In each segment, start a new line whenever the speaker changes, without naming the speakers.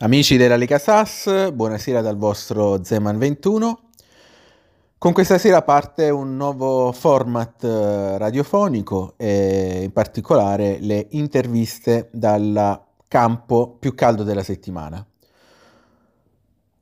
Amici della Lega SAS, buonasera dal vostro Zeman 21. Con questa sera parte un nuovo format eh, radiofonico e in particolare le interviste dal campo più caldo della settimana.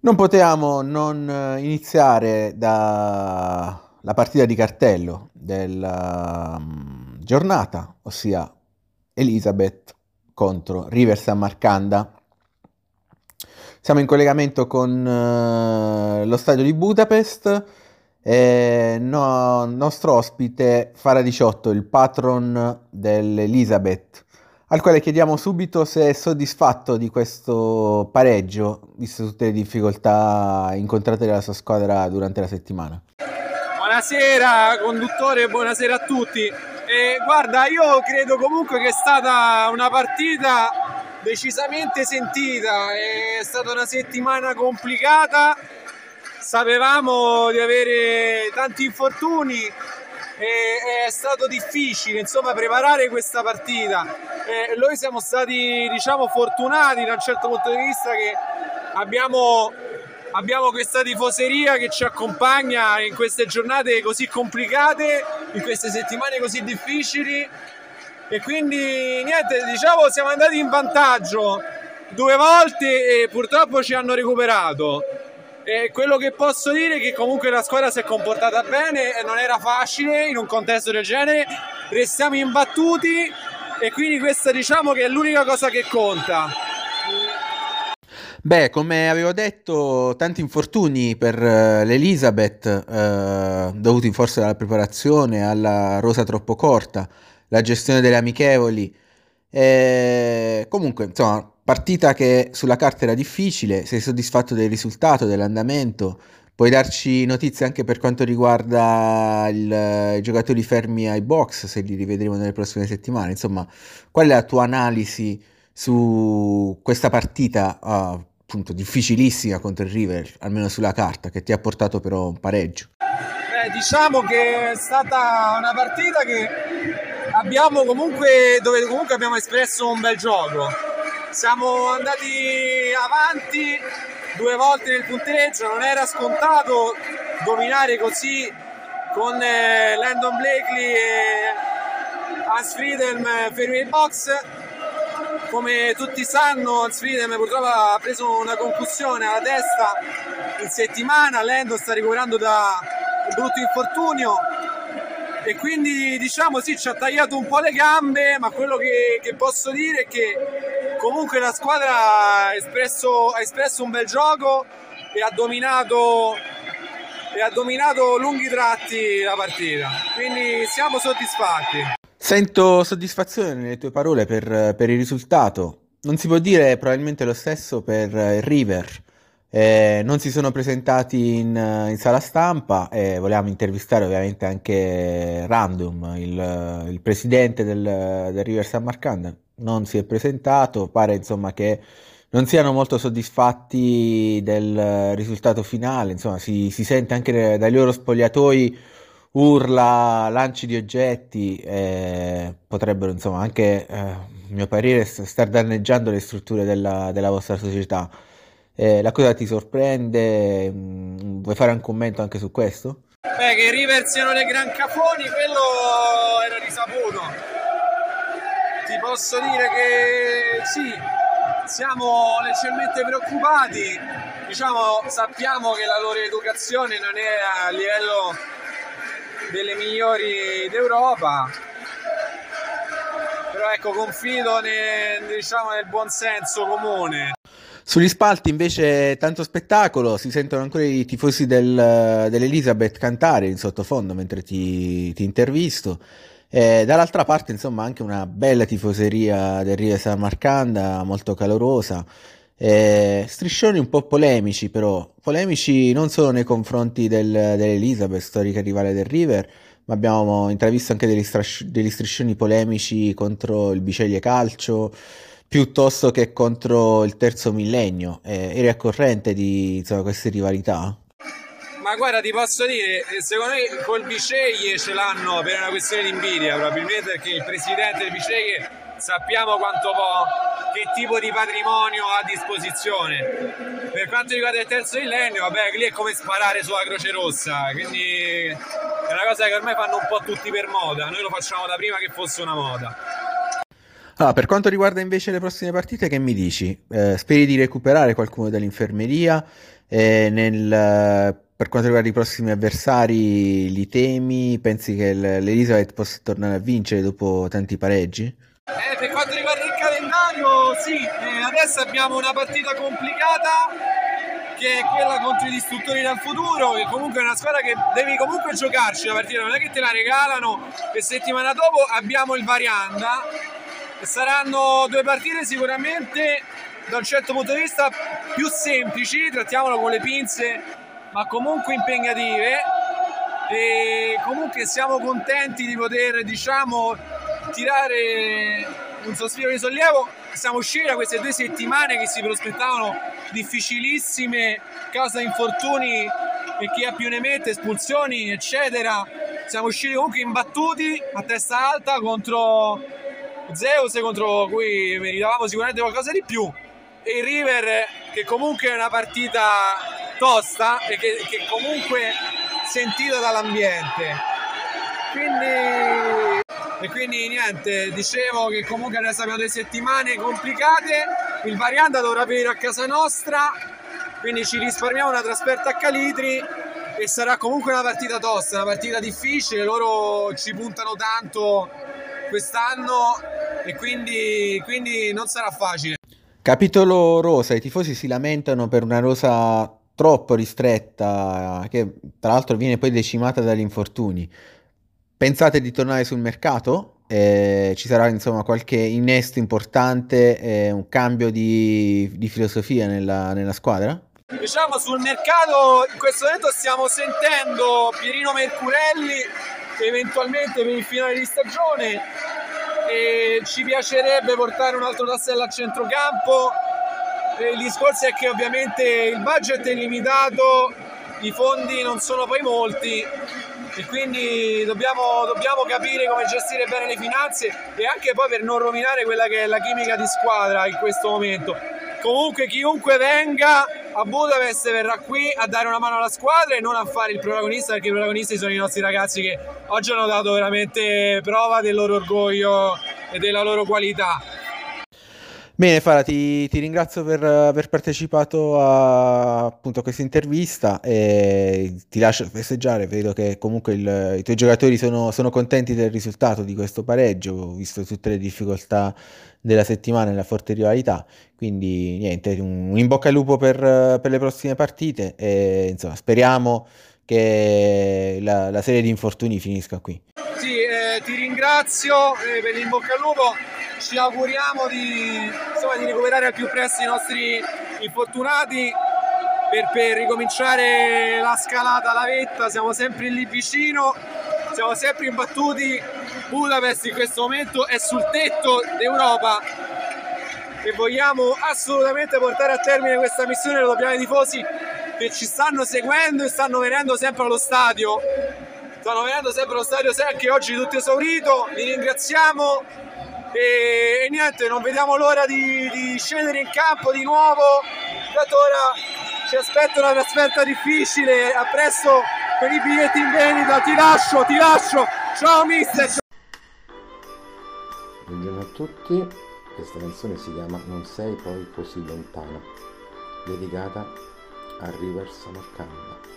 Non potevamo non eh, iniziare dalla partita di cartello della mm, giornata, ossia Elizabeth contro River San Marcanda siamo in collegamento con uh, lo stadio di Budapest. E no, nostro ospite Fara 18, il patron dell'Elizabeth, al quale chiediamo subito se è soddisfatto di questo pareggio, viste tutte le difficoltà incontrate dalla sua squadra durante la settimana.
Buonasera conduttore, buonasera a tutti. E guarda, io credo comunque che è stata una partita decisamente sentita, è stata una settimana complicata, sapevamo di avere tanti infortuni e è stato difficile insomma preparare questa partita. E noi siamo stati diciamo fortunati da un certo punto di vista che abbiamo abbiamo questa tifoseria che ci accompagna in queste giornate così complicate, in queste settimane così difficili e quindi niente, diciamo siamo andati in vantaggio due volte e purtroppo ci hanno recuperato. E quello che posso dire è che comunque la squadra si è comportata bene e non era facile in un contesto del genere. Restiamo imbattuti e quindi questa diciamo che è l'unica cosa che conta.
Beh, come avevo detto, tanti infortuni per uh, l'Elizabeth, uh, dovuti forse alla preparazione, alla rosa troppo corta la gestione delle amichevoli. E comunque, insomma, partita che sulla carta era difficile, sei soddisfatto del risultato, dell'andamento? Puoi darci notizie anche per quanto riguarda il, i giocatori fermi ai box, se li rivedremo nelle prossime settimane. Insomma, qual è la tua analisi su questa partita, uh, appunto, difficilissima contro il River, almeno sulla carta, che ti ha portato però un pareggio?
Beh, diciamo che è stata una partita che abbiamo comunque, dove comunque abbiamo espresso un bel gioco. Siamo andati avanti due volte nel punteggio, non era scontato dominare così con eh, Landon Blakely e Hans Friedem fermi il box. Come tutti sanno, Hans Friedem purtroppo ha preso una concussione alla testa in settimana, Landon sta recuperando da un brutto infortunio e quindi diciamo sì ci ha tagliato un po' le gambe ma quello che, che posso dire è che comunque la squadra ha espresso, ha espresso un bel gioco e ha dominato e ha dominato lunghi tratti la partita. Quindi siamo soddisfatti.
Sento soddisfazione nelle tue parole per, per il risultato. Non si può dire probabilmente lo stesso per il River eh, non si sono presentati in, in, sala stampa e volevamo intervistare ovviamente anche Random, il, il presidente del, del, River San Marcanda. Non si è presentato, pare insomma che non siano molto soddisfatti del risultato finale, insomma si, si sente anche dai loro spogliatoi urla, lanci di oggetti, eh, potrebbero insomma anche, eh, a mio parere, star danneggiando le strutture della, della vostra società. Eh, la cosa ti sorprende? Mm, vuoi fare un commento anche su questo?
Beh, che i River siano dei gran cafoni, quello era risaputo. Ti posso dire che sì, siamo leggermente preoccupati. Diciamo, sappiamo che la loro educazione non è a livello delle migliori d'Europa. Però ecco, confido nel, diciamo, nel buon senso comune.
Sugli spalti invece tanto spettacolo, si sentono ancora i tifosi del, dell'Elizabeth cantare in sottofondo mentre ti, ti intervisto. E dall'altra parte insomma anche una bella tifoseria del Rive San Marcanda, molto calorosa. E striscioni un po' polemici però, polemici non solo nei confronti del, dell'Elizabeth, storica rivale del River, ma abbiamo intravisto anche degli, stras- degli striscioni polemici contro il Biceglie Calcio, piuttosto che contro il terzo millennio. Eh, eri a corrente di insomma, queste rivalità?
Ma guarda, ti posso dire, eh, secondo me col Biceglie ce l'hanno per una questione di invidia, probabilmente perché il presidente del Biceglie sappiamo quanto può che tipo di patrimonio ha a disposizione. Per quanto riguarda il terzo millennio, vabbè, lì è come sparare sulla Croce Rossa, quindi è una cosa che ormai fanno un po' tutti per moda, noi lo facciamo da prima che fosse una moda.
Ah, per quanto riguarda invece le prossime partite, che mi dici? Eh, speri di recuperare qualcuno dall'infermeria? Eh, nel, per quanto riguarda i prossimi avversari, li temi? Pensi che l'Elizabeth possa tornare a vincere dopo tanti pareggi?
Eh, per quanto riguarda il calendario, sì, eh, adesso abbiamo una partita complicata che è quella contro i distruttori dal futuro, che comunque è una squadra che devi comunque giocarci la partita, non è che te la regalano e settimana dopo abbiamo il Varianda saranno due partite sicuramente da un certo punto di vista più semplici, trattiamolo con le pinze, ma comunque impegnative. E comunque siamo contenti di poter, diciamo, tirare un sospiro di sollievo. Siamo usciti da queste due settimane che si prospettavano difficilissime causa infortuni e chi ha più ne mette, espulsioni, eccetera. Siamo usciti comunque imbattuti a testa alta contro Zeus contro cui meritavamo sicuramente qualcosa di più. E River che comunque è una partita tosta e che, che comunque sentita dall'ambiente. Quindi e quindi niente dicevo che comunque adesso abbiamo delle settimane complicate. Il Varianda dovrà venire a casa nostra. Quindi ci risparmiamo una trasferta a Calitri e sarà comunque una partita tosta, una partita difficile, loro ci puntano tanto quest'anno e quindi, quindi non sarà facile.
Capitolo rosa, i tifosi si lamentano per una rosa troppo ristretta che tra l'altro viene poi decimata dagli infortuni. Pensate di tornare sul mercato? Eh, ci sarà insomma qualche innesto importante, eh, un cambio di, di filosofia nella, nella, squadra?
Diciamo sul mercato in questo momento stiamo sentendo Pierino Mercurelli eventualmente per il finale di stagione e ci piacerebbe portare un altro tassello a centrocampo. Il discorso è che ovviamente il budget è limitato, i fondi non sono poi molti e quindi dobbiamo, dobbiamo, capire come gestire bene le finanze e anche poi per non rovinare quella che è la chimica di squadra in questo momento. Comunque chiunque venga a Budapest verrà qui a dare una mano alla squadra e non a fare il protagonista perché i protagonisti sono i nostri ragazzi che oggi hanno dato veramente prova del loro orgoglio e della loro qualità.
Bene Fara, ti, ti, ringrazio per aver partecipato a, appunto, questa intervista e ti lascio festeggiare, vedo che comunque il, i tuoi giocatori sono, sono, contenti del risultato di questo pareggio, visto tutte le difficoltà della settimana e la forte rivalità, quindi niente, un, un in bocca al lupo per, per, le prossime partite e insomma speriamo che la, la serie di infortuni finisca qui.
Sì, eh, ti ringrazio eh, per l'in bocca al lupo ci auguriamo di, insomma, di, recuperare al più presto i nostri infortunati per, per ricominciare la scalata alla vetta, siamo sempre lì vicino, siamo sempre imbattuti, Budapest in questo momento è sul tetto d'Europa e vogliamo assolutamente portare a termine questa missione, lo dobbiamo ai tifosi che ci stanno seguendo e stanno venendo sempre allo stadio. Stanno venendo sempre allo stadio se anche oggi tutto esaurito. Li ringraziamo e, e niente, non vediamo l'ora di, di, scendere in campo di nuovo. Dato ora ci aspetta una trasferta difficile, a presto per i biglietti in vendita, ti lascio, ti lascio. Ciao mister.
Buongiorno a tutti, questa canzone si chiama Non sei poi così lontana, dedicata a River Samarcanda.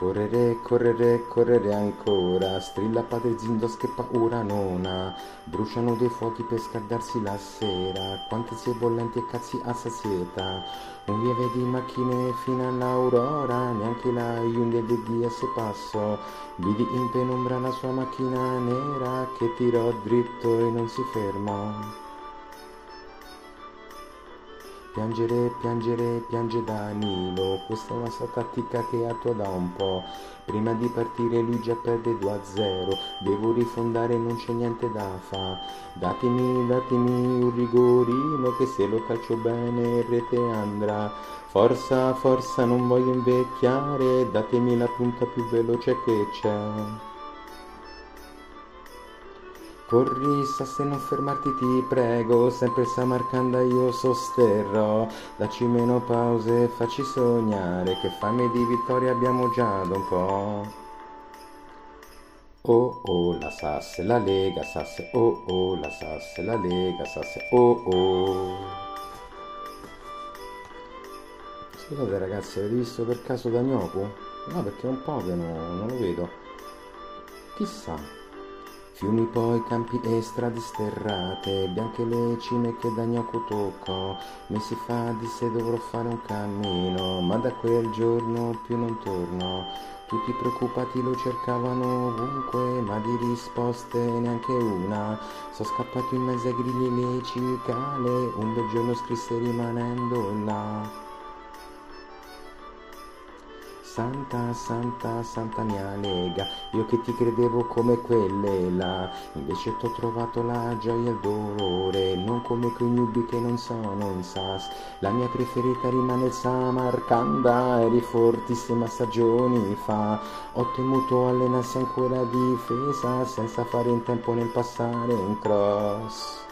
Correre, correre, correre ancora, strilla padre Zindos che paura nona, bruciano dei fuochi per scaldarsi la sera, quante zie bollenti e cazzi a sazietà, un lieve di macchine fino all'aurora, neanche la Hyundai DS passo, vidi in penombra la sua macchina nera che tirò dritto e non si fermò. Piangere, piangere, piange Danilo, questa è una sua tattica che attua da un po'. Prima di partire lui già perde 2 a 0, devo rifondare non c'è niente da fa. Datemi, datemi un rigorino che se lo calcio bene rete andrà. Forza, forza, non voglio invecchiare, datemi la punta più veloce che c'è. Corri, Sasse, non fermarti, ti prego, sempre Samarcanda io sosterrò. Dacci meno pause, facci sognare, che fame di vittoria abbiamo già da un po'. Oh oh la Sasse, la Lega, Sasse, oh oh la Sasse, la Lega, Sasse, oh oh. Scusate ragazzi, avete visto per caso Dagnoku? No, perché è un po' che no, non lo vedo. Chissà. Fiumi poi, campi e strade sterrate, bianche le cime che da gnocco tocco. Mesi fa disse dovrò fare un cammino, ma da quel giorno più non torno. Tutti preoccupati lo cercavano ovunque, ma di risposte neanche una. Sono scappato in mezzo ai grilli le cicale, un bel giorno scrisse rimanendo là. Santa, santa, santa mia lega, io che ti credevo come quelle là, invece t'ho trovato la gioia e il dolore, non come quei nubi che non sono in sas. La mia preferita rimane il Samarcanda, eri fortissima stagioni fa, ho temuto allenarsi ancora difesa, senza fare in tempo nel passare un cross.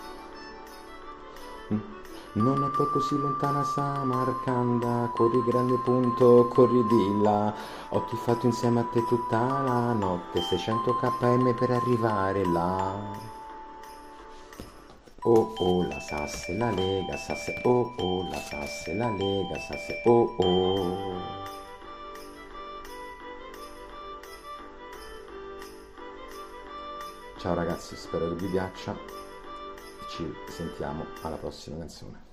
Non è poi così lontana Samarcanda, corri grande punto, corri di là. Ho tifato insieme a te tutta la notte, 600 km per arrivare là. Oh oh la Sasse, la Lega, Sasse, oh oh la Sasse, la Lega, Sasse, oh oh. Ciao ragazzi, spero che vi piaccia. Ci sentiamo alla prossima canzone.